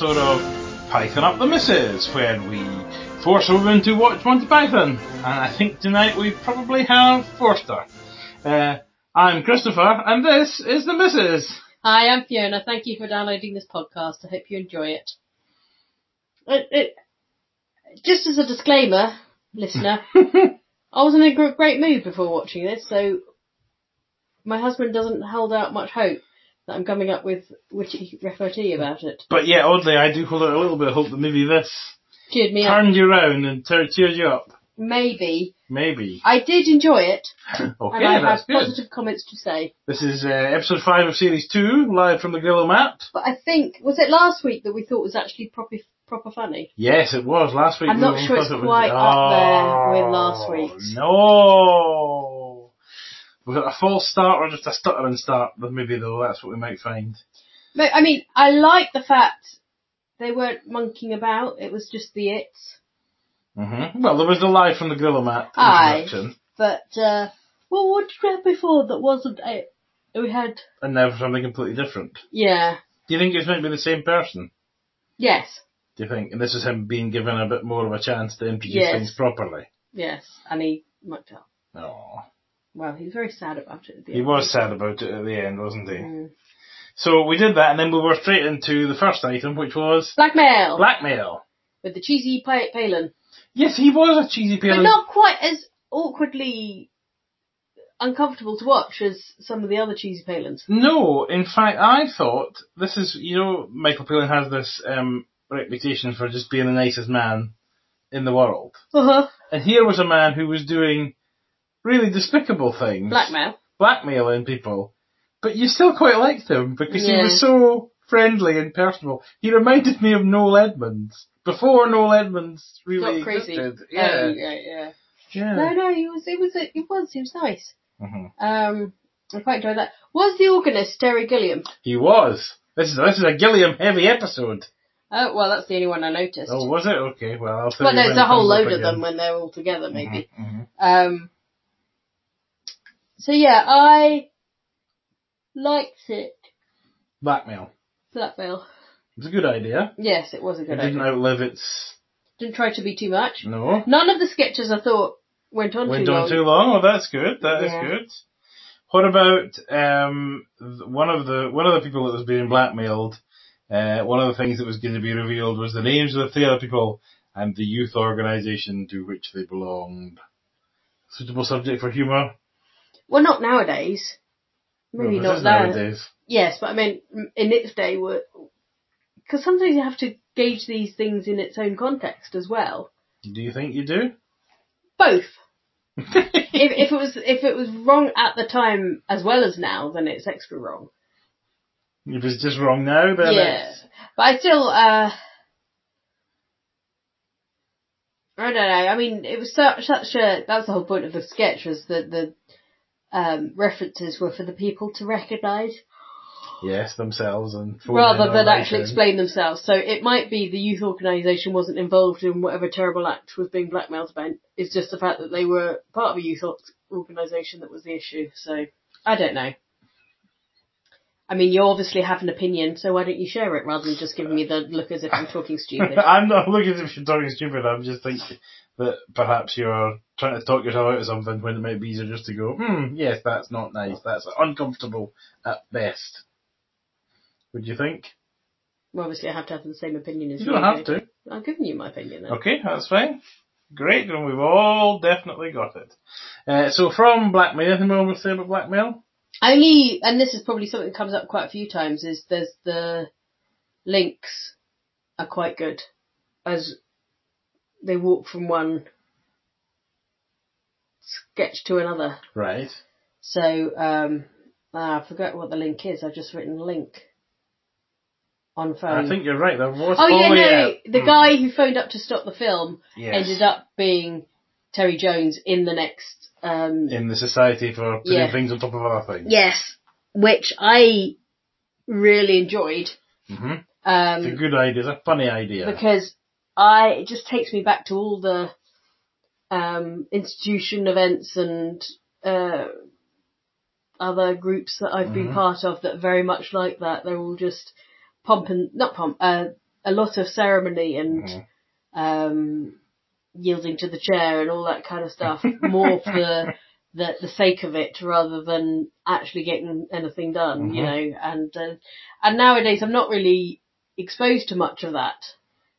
episode of Python Up the Missus, where we force a woman to watch Monty Python. And I think tonight we probably have forced her. Uh, I'm Christopher, and this is the Misses. Hi, I'm Fiona. Thank you for downloading this podcast. I hope you enjoy it. It, it just as a disclaimer, listener, I was in a great mood before watching this, so my husband doesn't hold out much hope that I'm coming up with witty repartee about it. But yeah, oddly, I do hold out a little bit of hope that maybe this Cheered me up. turned you round and tur- cheered you up. Maybe. Maybe. I did enjoy it, Okay, and I have good. positive comments to say. This is uh, episode 5 of series 2, live from the Grill-O-Mat. But I think, was it last week that we thought was actually proper, proper funny? Yes, it was last week. I'm not sure thought it's it was- quite up there with last week. No. We got a false start or just a stuttering start maybe though, that's what we might find. But, I mean, I like the fact they weren't monkeying about. It was just the its. hmm Well, there was the live from the Grill-O-Mat Aye. But, uh, well, what did we have before that wasn't it? We had, and now something completely different. yeah, Do you think it's meant to be the same person? yes, Do you think? And this is him being given a bit more of a chance to introduce Yes. things properly. yes. And he mucked up. Oh. Well, he was very sad about it at the He end. was sad about it at the end, wasn't he? Mm. So we did that, and then we were straight into the first item, which was Blackmail! blackmail. with the cheesy pa- Palin. Yes, he was a cheesy Palin, But not quite as awkwardly uncomfortable to watch as some of the other cheesy Palins. No, in fact, I thought this is you know Michael Palin has this um, reputation for just being the nicest man in the world, Uh-huh. and here was a man who was doing really despicable things, Blackmail. blackmailing people, but you still quite liked him because he was so friendly and personable. He reminded me of Noel Edmonds before Noel Edmonds really existed. Oh, Yeah, yeah, yeah. yeah. No, no, he was, it was, it was, he was nice. Mhm. Um, I quite enjoyed that. Was the organist Terry Gilliam? He was. This is this is a Gilliam heavy episode. Oh, well, that's the only one I noticed. Oh, was it? Okay, well, I'll tell well, you there's a whole load of again. them when they're all together, maybe. Mhm, mhm. Um, so yeah, I liked it. Blackmail. Blackmail. It's a good idea. Yes, it was a It good didn't idea. outlive its. Didn't try to be too much. No. None of the sketches I thought went on Went too on long. too long. Oh, that's good. That is Yeah. good. What about um th- one of the one of the people that was being blackmailed? Uh, one of the things that was going to be revealed was the names of the three other people and the youth organisation to which they belonged. Suitable subject for humour. Well, not nowadays. Maybe Well, not is nowadays. Yes, but I mean, in its day, were because sometimes you have to gauge these things in its own context as well. Do you think you do? Both. if, if it was if it was wrong at the time as well as now, then it's extra wrong. If it's just wrong now, then yeah, it's but I still, uh, I don't know. I mean, it was such such a that's the whole point of the sketch was that the um, references were for the people to recognise yes themselves and rather than actually explain themselves. So it might be the youth organisation wasn't involved in whatever terrible act was being blackmailed about. It's just the fact that they were part of a youth organisation that was the issue. So I don't know. I mean, you obviously have an opinion, so why don't you share it rather than just giving me the look as if I'm talking stupid? I'm not looking as if you're talking stupid. I'm just thinking that perhaps you're trying to talk yourself out of something when it might be easier just to go, hmm, yes, that's not nice. That's uncomfortable at best. Would you think? Well, obviously, I have to have the same opinion as You you. don't have to. I've given you my opinion then. Okay, that's fine. Great, then we've all definitely got it. Uh, so from blackmail, anything more to say about blackmail? Only, and this is probably something that comes up quite a few times, is there's the links are quite good as they walk from one sketch to another. Right. So, um, ah, I forgot what the link is. I've just written link on phone. I think you're right. There was oh yeah, no, a- the hmm, guy who phoned up to stop the film yes, ended up being Terry Jones in the next. Um, in the society for putting Yeah. things on top of other things. yes, which I really enjoyed. hmm Um, It's a good idea. It's a funny idea. because I it just takes me back to all the um, institution events and uh, other groups that I've been Mhm. part of that are very much like that. They're all just pomp and not pomp, uh, a lot of ceremony and Mhm. um, yielding to the chair and all that kind of stuff, more for the, the sake of it rather than actually getting anything done, you Mhm. know. And uh, and nowadays I'm not really exposed to much of that,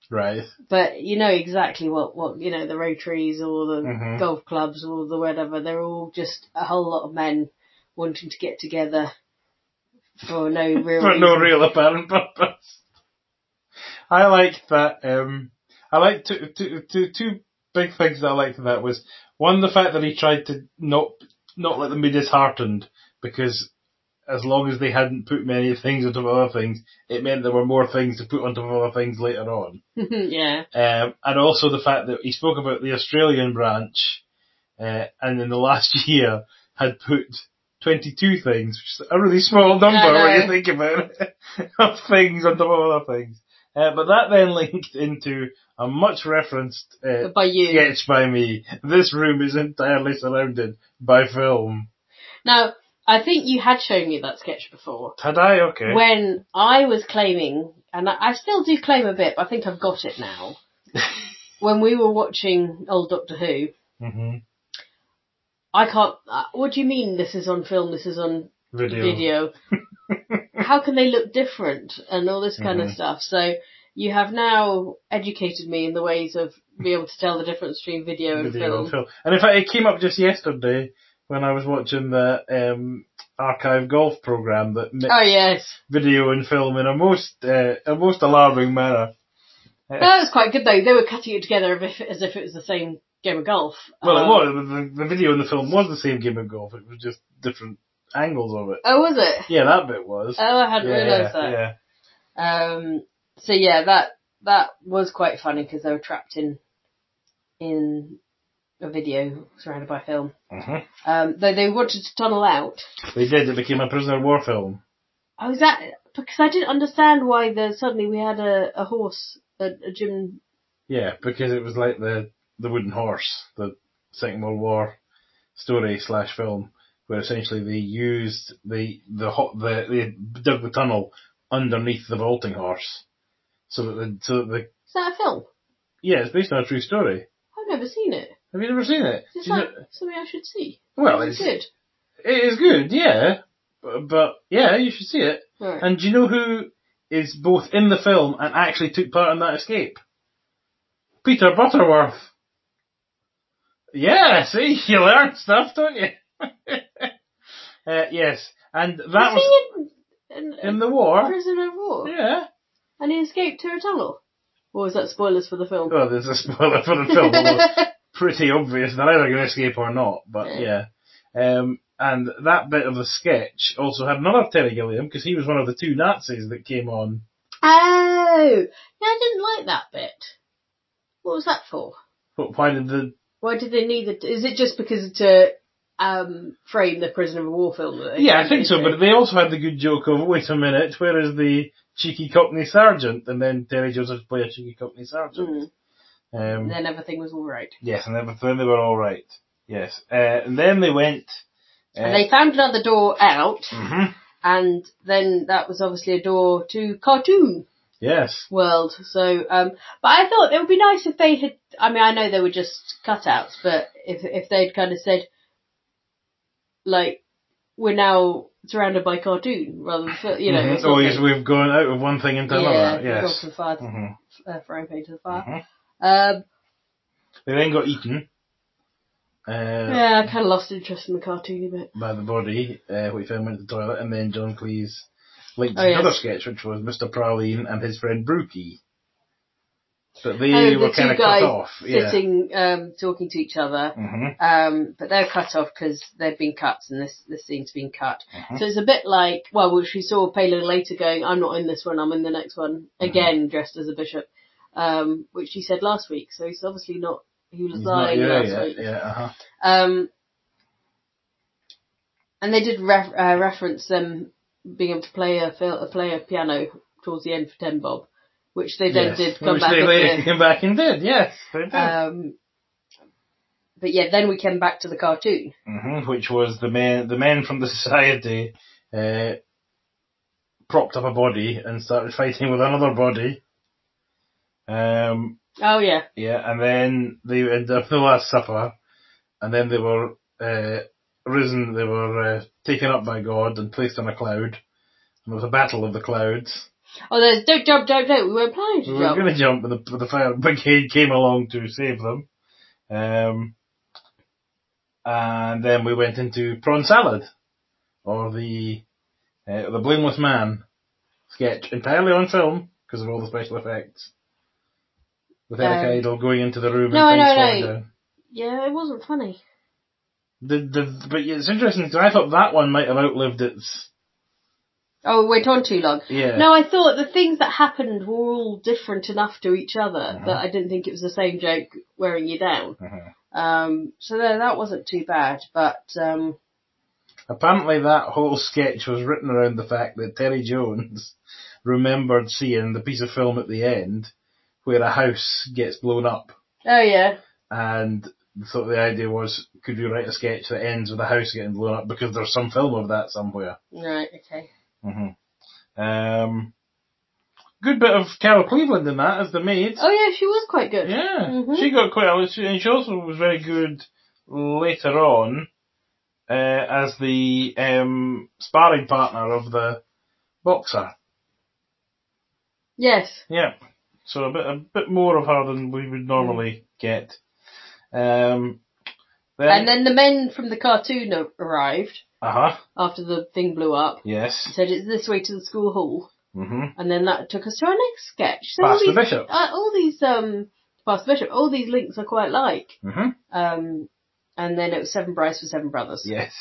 Right. but you know exactly what what you know the Rotaries or the Mhm. golf clubs or the whatever. They're all just a whole lot of men wanting to get together for no real For reason. no real apparent purpose. I like that, um, I liked two, two, two, two big things that I liked in that was, one, the fact that he tried to not, not let them be disheartened, because as long as they hadn't put many things onto other things, it meant there were more things to put onto other things later on. yeah. Um, and also the fact that he spoke about the Australian branch, uh, and in the last year had put 22 things, which is a really small number when you think about it, of things on top of other things. Uh, but that then linked into a much referenced uh, By you. sketch by me. This room is entirely surrounded by film. Now, I think you had shown me that sketch before. Had I? Okay. When I was claiming, and I still do claim a bit, but I think I've got it now. when we were watching old Doctor Who, hmm I can't. Uh, what do you mean? This is on film. This is on Video. video. How can they look different and all this kind of Mhm. stuff? So you have now educated me in the ways of being able to tell the difference between video and Video film. and film. And in fact, it came up just yesterday when I was watching the um, archive golf program that mixed Oh yes, video and film in a most uh, a most alarming manner. that was quite good though. They were cutting it together as if, as if it was the same game of golf. Well, Um, it was the, the video and the film was the same game of golf. It was just different angles of it. Oh, was it? Yeah, that bit was. Oh, I hadn't yeah, realised that. yeah. Um, so yeah, that that was quite funny because they were trapped in in a video surrounded by film. hmm Um, though they wanted to tunnel out. They did. It became a prisoner of war film. I was that because I didn't understand why the suddenly we had a, a horse, a, a gym. Yeah, because it was like the the wooden horse, the Second World War story slash film, where essentially they used the the hot the they dug the tunnel underneath the vaulting horse, so that the so that the Is that a film? yeah, it's based on a true story. I've never seen it. Have you never seen it? Is that know- something I should see? well, Is it's good. it is good, yeah, but, but yeah, you should see it. Alright. And do you know who is both in the film and actually took part in that escape? Peter Butterworth. Yeah, see, you learn stuff, don't you? Uh, yes, and that Was was he in, in, in the war. prisoner of war? Yeah. And he escaped to a tunnel? Or is that spoilers for the film? Well, there's a spoiler for the film. although pretty obvious they're either going to escape or not, but yeah. Um, and that bit of the sketch also had another Terry Gilliam because he was one of the two Nazis that came on. oh! Yeah, I didn't like that bit. What was that for? But why did the Why did they need it? Is it just because to um, frame the prisoner of war film? Yeah, I think so, but they also had the good joke of, wait a minute, where is the cheeky Cockney sergeant? And then Terry Joseph play a cheeky Cockney sergeant. Mm. Um, And then everything was alright. yes, and then, they were alright. Yes. Uh, and then they went, uh, And they found another door out, Mhm. and then that was obviously a door to cartoon yes. world. So, um, but I thought it would be nice if they had. I mean, I know they were just cutouts, but if if they'd kind of said, like, we're now surrounded by cartoon rather than you know. or yes, we've gone out of one thing into yeah, another. Yes. gone fire, Mhm. uh, frying pan to the fire. Mhm. Um, They then got eaten. Uh, yeah, I kind of lost interest in the cartoony bit. by the body, uh, which then went to the toilet, and then John Cleese linked Oh, to yes. another sketch, which was Mr. Praline and his friend Brookie. But they Oh, were the kind two of cut guys off. Yeah. sitting, um, talking to each other. hmm Um, but they're cut off because they've been cut and this, this scene's been cut. Mhm. So it's a bit like, well, which we saw Palin later going, I'm not in this one, I'm in the next one, Mm-hmm. again dressed as a bishop, um, which he said last week. So he's obviously not, he was He's not lying last yet. week. Yeah, uh-huh. Um, and they did ref- uh, reference them being able to play a, fil- play a piano towards the end for Ten Bob, which they then Yes. did come Which back they later came back and did, yes. They did. Um, but yeah, then we came back to the cartoon. hmm which was the men, the men from the society, uh, propped up a body and started fighting with another body. Um, Oh yeah. yeah, and then they ended up the Last Supper, and then they were uh, risen, they were uh, taken up by God and placed on a cloud. And there was a battle of the clouds. Oh, there's don't jump, don't don't. We weren't planning to We were jump. going to jump, and the, the fire brigade came along to save them. Um, and then we went into prawn salad, or the uh, the Blameless Man sketch, entirely on film because of all the special effects. With Eric Um, Idle going into the room no, and things falling no. down. Yeah, it wasn't funny. The, the, but it's interesting because I thought that one might have outlived its. Oh, it went on too long. Yeah. No, I thought the things that happened were all different enough to each other Mhm. that I didn't think it was the same joke wearing you down. Mhm. Um, so no, that wasn't too bad. But um, Apparently, that whole sketch was written around the fact that Terry Jones remembered seeing the piece of film at the end where a house gets blown up, oh yeah, and so the idea was, could we write a sketch that ends with a house getting blown up because there's some film of that somewhere. right, okay. Hmm Um, good bit of Carol Cleveland in that as the maid. Oh yeah, she was quite good. Yeah, Mhm. she got quite. a- she- And she also was very good later on uh, as the um, sparring partner of the boxer. Yes. Yeah, so a bit a bit more of her than we would normally get. Um, then, And then the men from the cartoon arrived uh huh, after the thing blew up. yes, Said it's this way to the school hall, hmm and then that took us to our next sketch. So all Pastor these, Bishop. uh, all these um, Pastor Bishop, all these links are quite like. hmm Um, and then it was Seven Brides for Seven Brothers, Yes,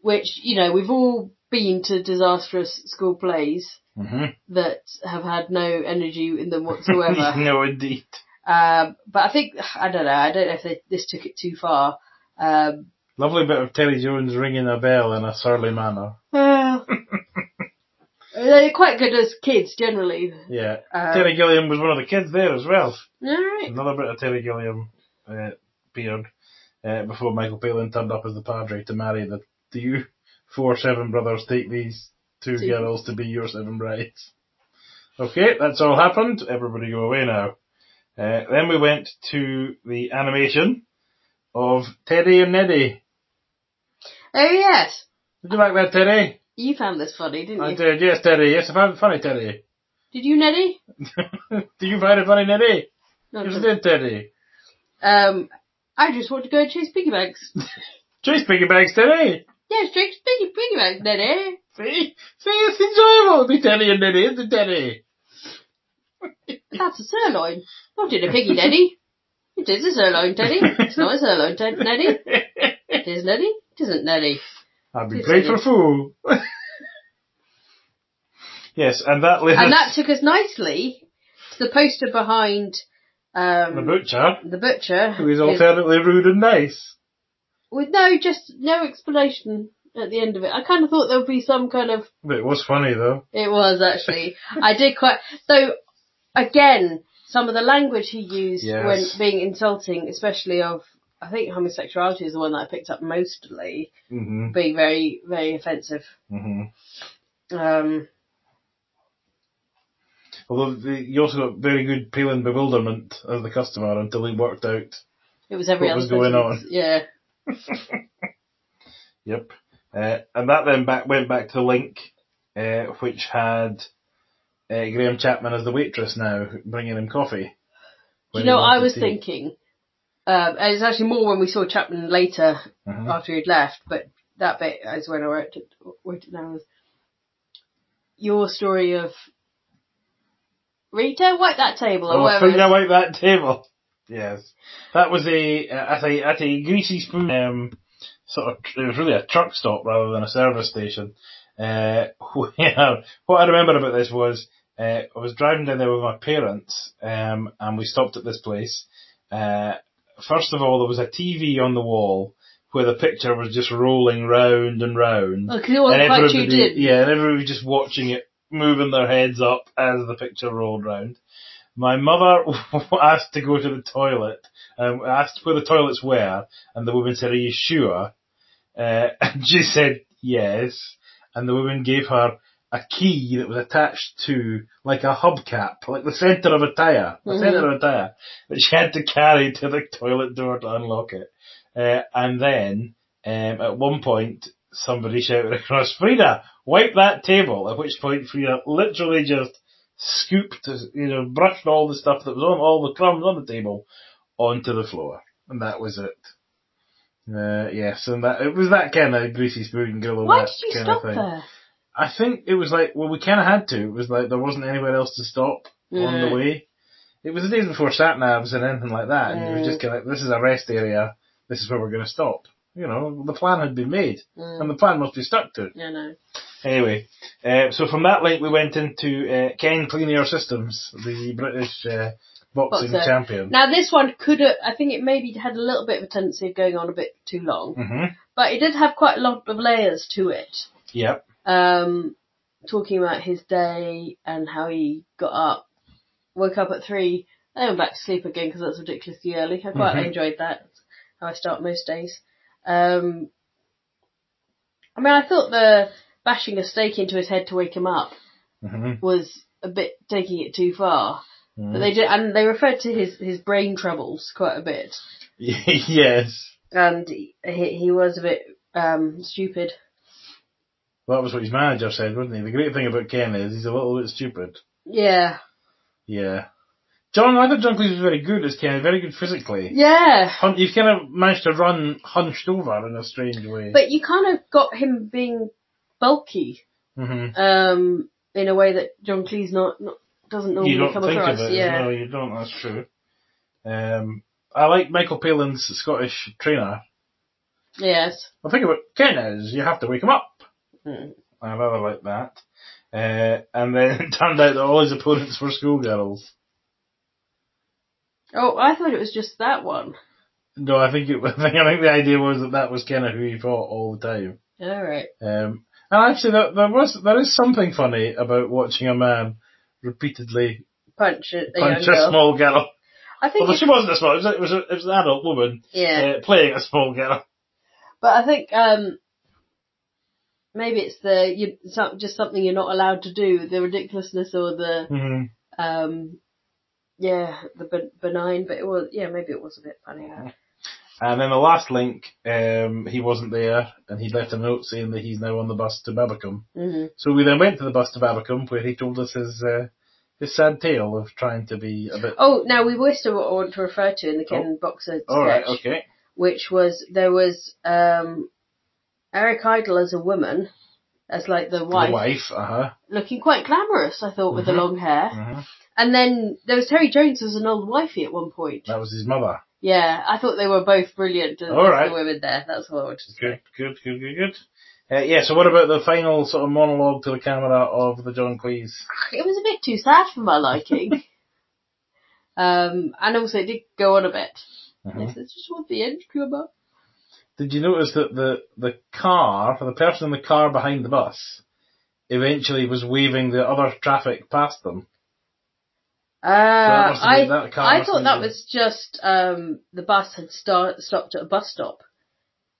which you know we've all been to disastrous school plays hmm that have had no energy in them whatsoever. no, indeed. um, but I think I don't know. I don't know if they, this took it too far. Um, Lovely bit of Terry Jones ringing a bell in a surly manner. well, they're quite good as kids generally. Yeah, Um, Terry Gilliam was one of the kids there as well. Alright. Another bit of Terry Gilliam uh, appeared uh, before Michael Palin turned up as the padre to marry the. Do you four seven brothers take these two Two. girls to be your seven brides? Okay, that's all happened. Everybody go away now. Uh, then we went to the animation of Teddy and Neddy. Oh yes, Did you like that, Teddy? you found this funny, didn't you? I did, yes, Teddy. Yes, I found it funny, Teddy. Did you, Neddy? Do you find it funny, Neddy? No, Yes, I did, Teddy. Um, I just want to go and chase piggy banks. Chase piggy bags, Teddy. yes, chase piggy piggy banks, Neddy. See? See, it's enjoyable to be Teddy and Neddy, isn't it, Teddy? That's a sirloin, not in a piggy, Neddy. It is a sirloin, Teddy. It's not a sirloin, Neddy. It is Neddy. It isn't Neddy. I've been played for a fool. yes, and that led And that took us nicely to the poster behind um, the butcher, the butcher, who is alternately rude and nice. with no, just no explanation at the end of it. I kind of thought there would be some kind of But it was funny though. It was actually. I did quite. So again, some of the language he used Yes. when being insulting, especially of, I think homosexuality is the one that I picked up mostly, hmm being very, very offensive. hmm Um, Although the, you also got very good Palin bewilderment as the customer until he worked out. it was every What was going on? Yeah. Yep. Uh, and that then back went back to the link, uh, which had uh, Graham Chapman as the waitress now, bringing him coffee. You know I was tea. thinking? Um, and it's actually more when we saw Chapman later Mhm. after he'd left, but that bit is when I wrote it, wrote it down was your story of Rita, wipe that table or Oh, whatever. think I that table. Yes, that was a at a at a greasy spoon. Um, sort of, it was really a truck stop rather than a service station. Uh, where, what I remember about this was uh, I was driving down there with my parents, um, and we stopped at this place. Uh, first of all, there was a TV on the wall where the picture was just rolling round and round. It wasn't and quite everybody, tuned in. yeah, and everybody was just watching it, moving their heads up as the picture rolled round. My mother asked to go to the toilet, um, asked where the toilets were, and the woman said, "Are you sure?" Uh, and she said, "Yes." And the woman gave her a key that was attached to like a hubcap, like the centre of a tyre, the Mhm. centre of a tyre, that she had to carry to the toilet door to unlock it. Uh, and then, um, at one point, somebody shouted across, Frida, wipe that table, at which point Frida literally just scooped, you know, brushed all the stuff that was on, all the crumbs on the table, onto the floor. And that was it. Uh, yes, and that, it was that kind of greasy spoon gorilla Why did you stop there? I think it was like, well, we kind of had to. It was like there wasn't anywhere else to stop on the way. It was the days before sat navs and anything like that, and it was just Mm. kind of like, this is a rest area. This is where we're going to stop. You know, the plan had been made, and Mm. the plan must be stuck to. Yeah, no. Anyway, uh, so from that link we went into uh, Ken Clean Air Systems, the British uh, boxing Boxer. champion. Now this one could have, I think it maybe had a little bit of a tendency of going on a bit too long, hmm but it did have quite a lot of layers to it. Yep. Um, talking about his day and how he got up, woke up at three, then went back to sleep again because that's ridiculously early. I quite Mhm. enjoyed that. That's how I start most days. Um, I mean, I thought the bashing a stake into his head to wake him up hmm was a bit taking it too far. Mm-hmm. But they did, and they referred to his, his brain troubles quite a bit. yes. And he, he was a bit, um, stupid. That was what his manager said, wasn't he? The great thing about Ken is he's a little bit stupid. Yeah. Yeah. John, I thought John Cleese was very good as Ken, very good physically. Yeah. Hun- He's kind of managed to run hunched over in a strange way. But you kind of got him being bulky, Mm-hmm. um, in a way that John Cleese not, not doesn't normally You don't come think across. of it. yeah. No, you don't. That's true. Um, I like Michael Palin's Scottish trainer. Yes. The thing about Ken is you have to wake him up. Mm. I rather like that. Uh, and then it turned out that all his opponents were schoolgirls. Oh, I thought it was just that one. No, I think it. I think, I think the idea was that that was kind of who he fought all the time. All right. Um, and actually, there, there was there is something funny about watching a man repeatedly Punch a, punch young a girl. small girl. I think. Although she wasn't a small, it was, a, it was, a, it was an adult woman yeah. uh, playing a small girl. But I think um, maybe it's the you, some, just something you're not allowed to do, the ridiculousness or the Mm-hmm. um, yeah, the benign. But it was yeah, maybe it was a bit funny. That. And then the last link, um, he wasn't there, and he left a note saying that he's now on the bus to Babbacombe. hmm So we then went to the bus to Babbacombe, where he told us his uh, his sad tale of trying to be a bit. Oh, now we were still what I want to refer to in the Ken Boxer sketch, All right, okay. which was there was um, Eric Idle as a woman, as like the wife, The wife, uh huh. looking quite glamorous. I thought with the Mhm. long hair, hmm and then there was Terry Jones as an old wifey at one point. That was his mother. Yeah, I thought they were both brilliant as, All as right. the women there. That's what I wanted to say. Good, good, good, good, good. Uh, yeah. So what about the final sort of monologue to the camera of the John Cleese? It was a bit too sad for my liking. um, and also it did go on a bit. Mhm. Yes, it's just what the end come up. Did you notice that the the car, the person in the car behind the bus, eventually was waving the other traffic past them? Uh, have I I thought that was just um the bus had start, stopped at a bus stop,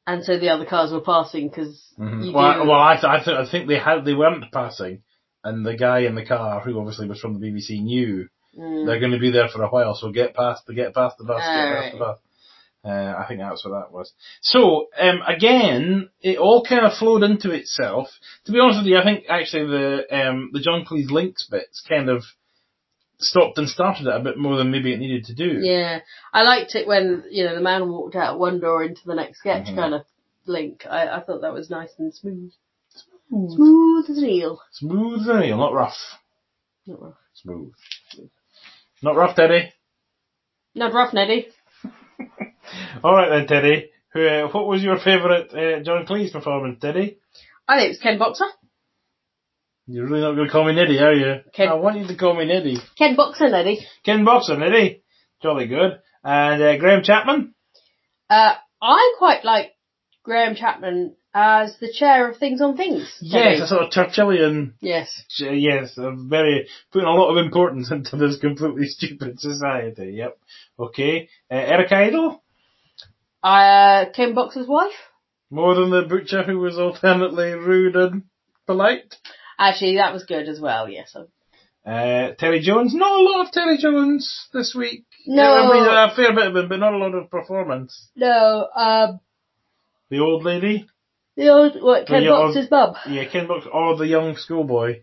and so the other cars were passing because Mhm. you Well, I, well, I, th- I, th- I think they had they weren't passing, and the guy in the car, who obviously was from the BBC, knew Mm. they're going to be there for a while, so get past the get past the bus, get past the bus. Uh, I think that's what that was. So um, again, it all kind of flowed into itself. To be honest with you, I think actually the um, the John Cleese links bits kind of stopped and started it a bit more than maybe it needed to do. Yeah, I liked it when you know the man walked out one door into the next sketch Mhm. kind of link. I, I thought that was nice and smooth, Smooth, smooth as an eel. smooth as an eel, not rough. Not rough, Smooth. Not rough, Teddy. Not rough, Neddy. All right then, Teddy. Who, uh, what was your favourite uh, John Cleese performance, Teddy? I think it was Ken Boxer. You're really not going to call me Niddy, are you? Ken- I want you to call me Niddy. Ken Boxer, Neddy. Ken Boxer, Niddy. Jolly good. And uh, Graham Chapman? Uh, I quite like Graham Chapman as the chair of Things on Things. Yes, a sort of Churchillian, Yes. uh, yes, a very, putting a lot of importance into this completely stupid society. Yep. Okay. Uh, Eric Idle? Uh, Ken Boxer's wife. More than the butcher who was alternately rude and polite? Actually, that was good as well. Yes. Uh, Terry Jones, not a lot of Terry Jones this week. No. I mean, a fair bit of him, but not a lot of performance. No. Um. The old lady? The old what? Ken yeah, Box's mum. Yeah, Ken Box, or the young schoolboy.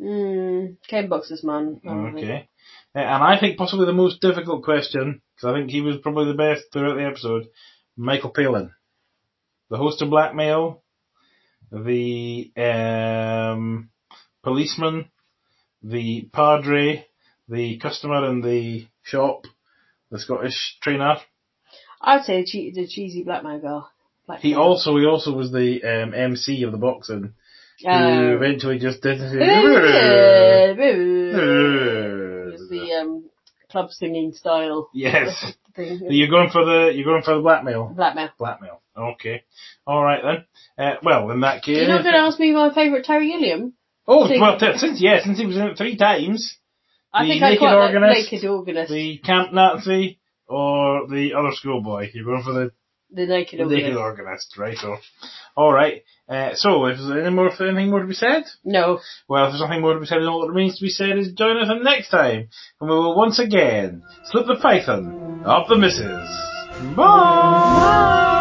Hmm. Ken Box's mum. probably. Okay. And I think possibly the most difficult question, because I think he was probably the best throughout the episode, Michael Palin. The host of Blackmail, the um, policeman, the padre, the customer in the shop, the Scottish trainer. I would say the, che- the cheesy blackmail girl. Black He also he also was the um, MC of the boxing, who Uh, eventually just did. was the um, club singing style yes. thing. You're going for the you're going for the blackmail. Blackmail. Blackmail. Okay. All right then. Uh, well, in that case. You're not going to ask me my favourite Terry Gilliam? oh, think- well, since yeah, since he was in it three times, I The think I quite like organist, Naked Organist. The, the camp Nazi or the other schoolboy. You're going for the, Naked the naked organist, right? So, all right. Uh, so, if there's any more, anything more to be said, No. well, if there's nothing more to be said, then all that remains to be said is join us next time, when we will once again slip the python up the missus. Bye.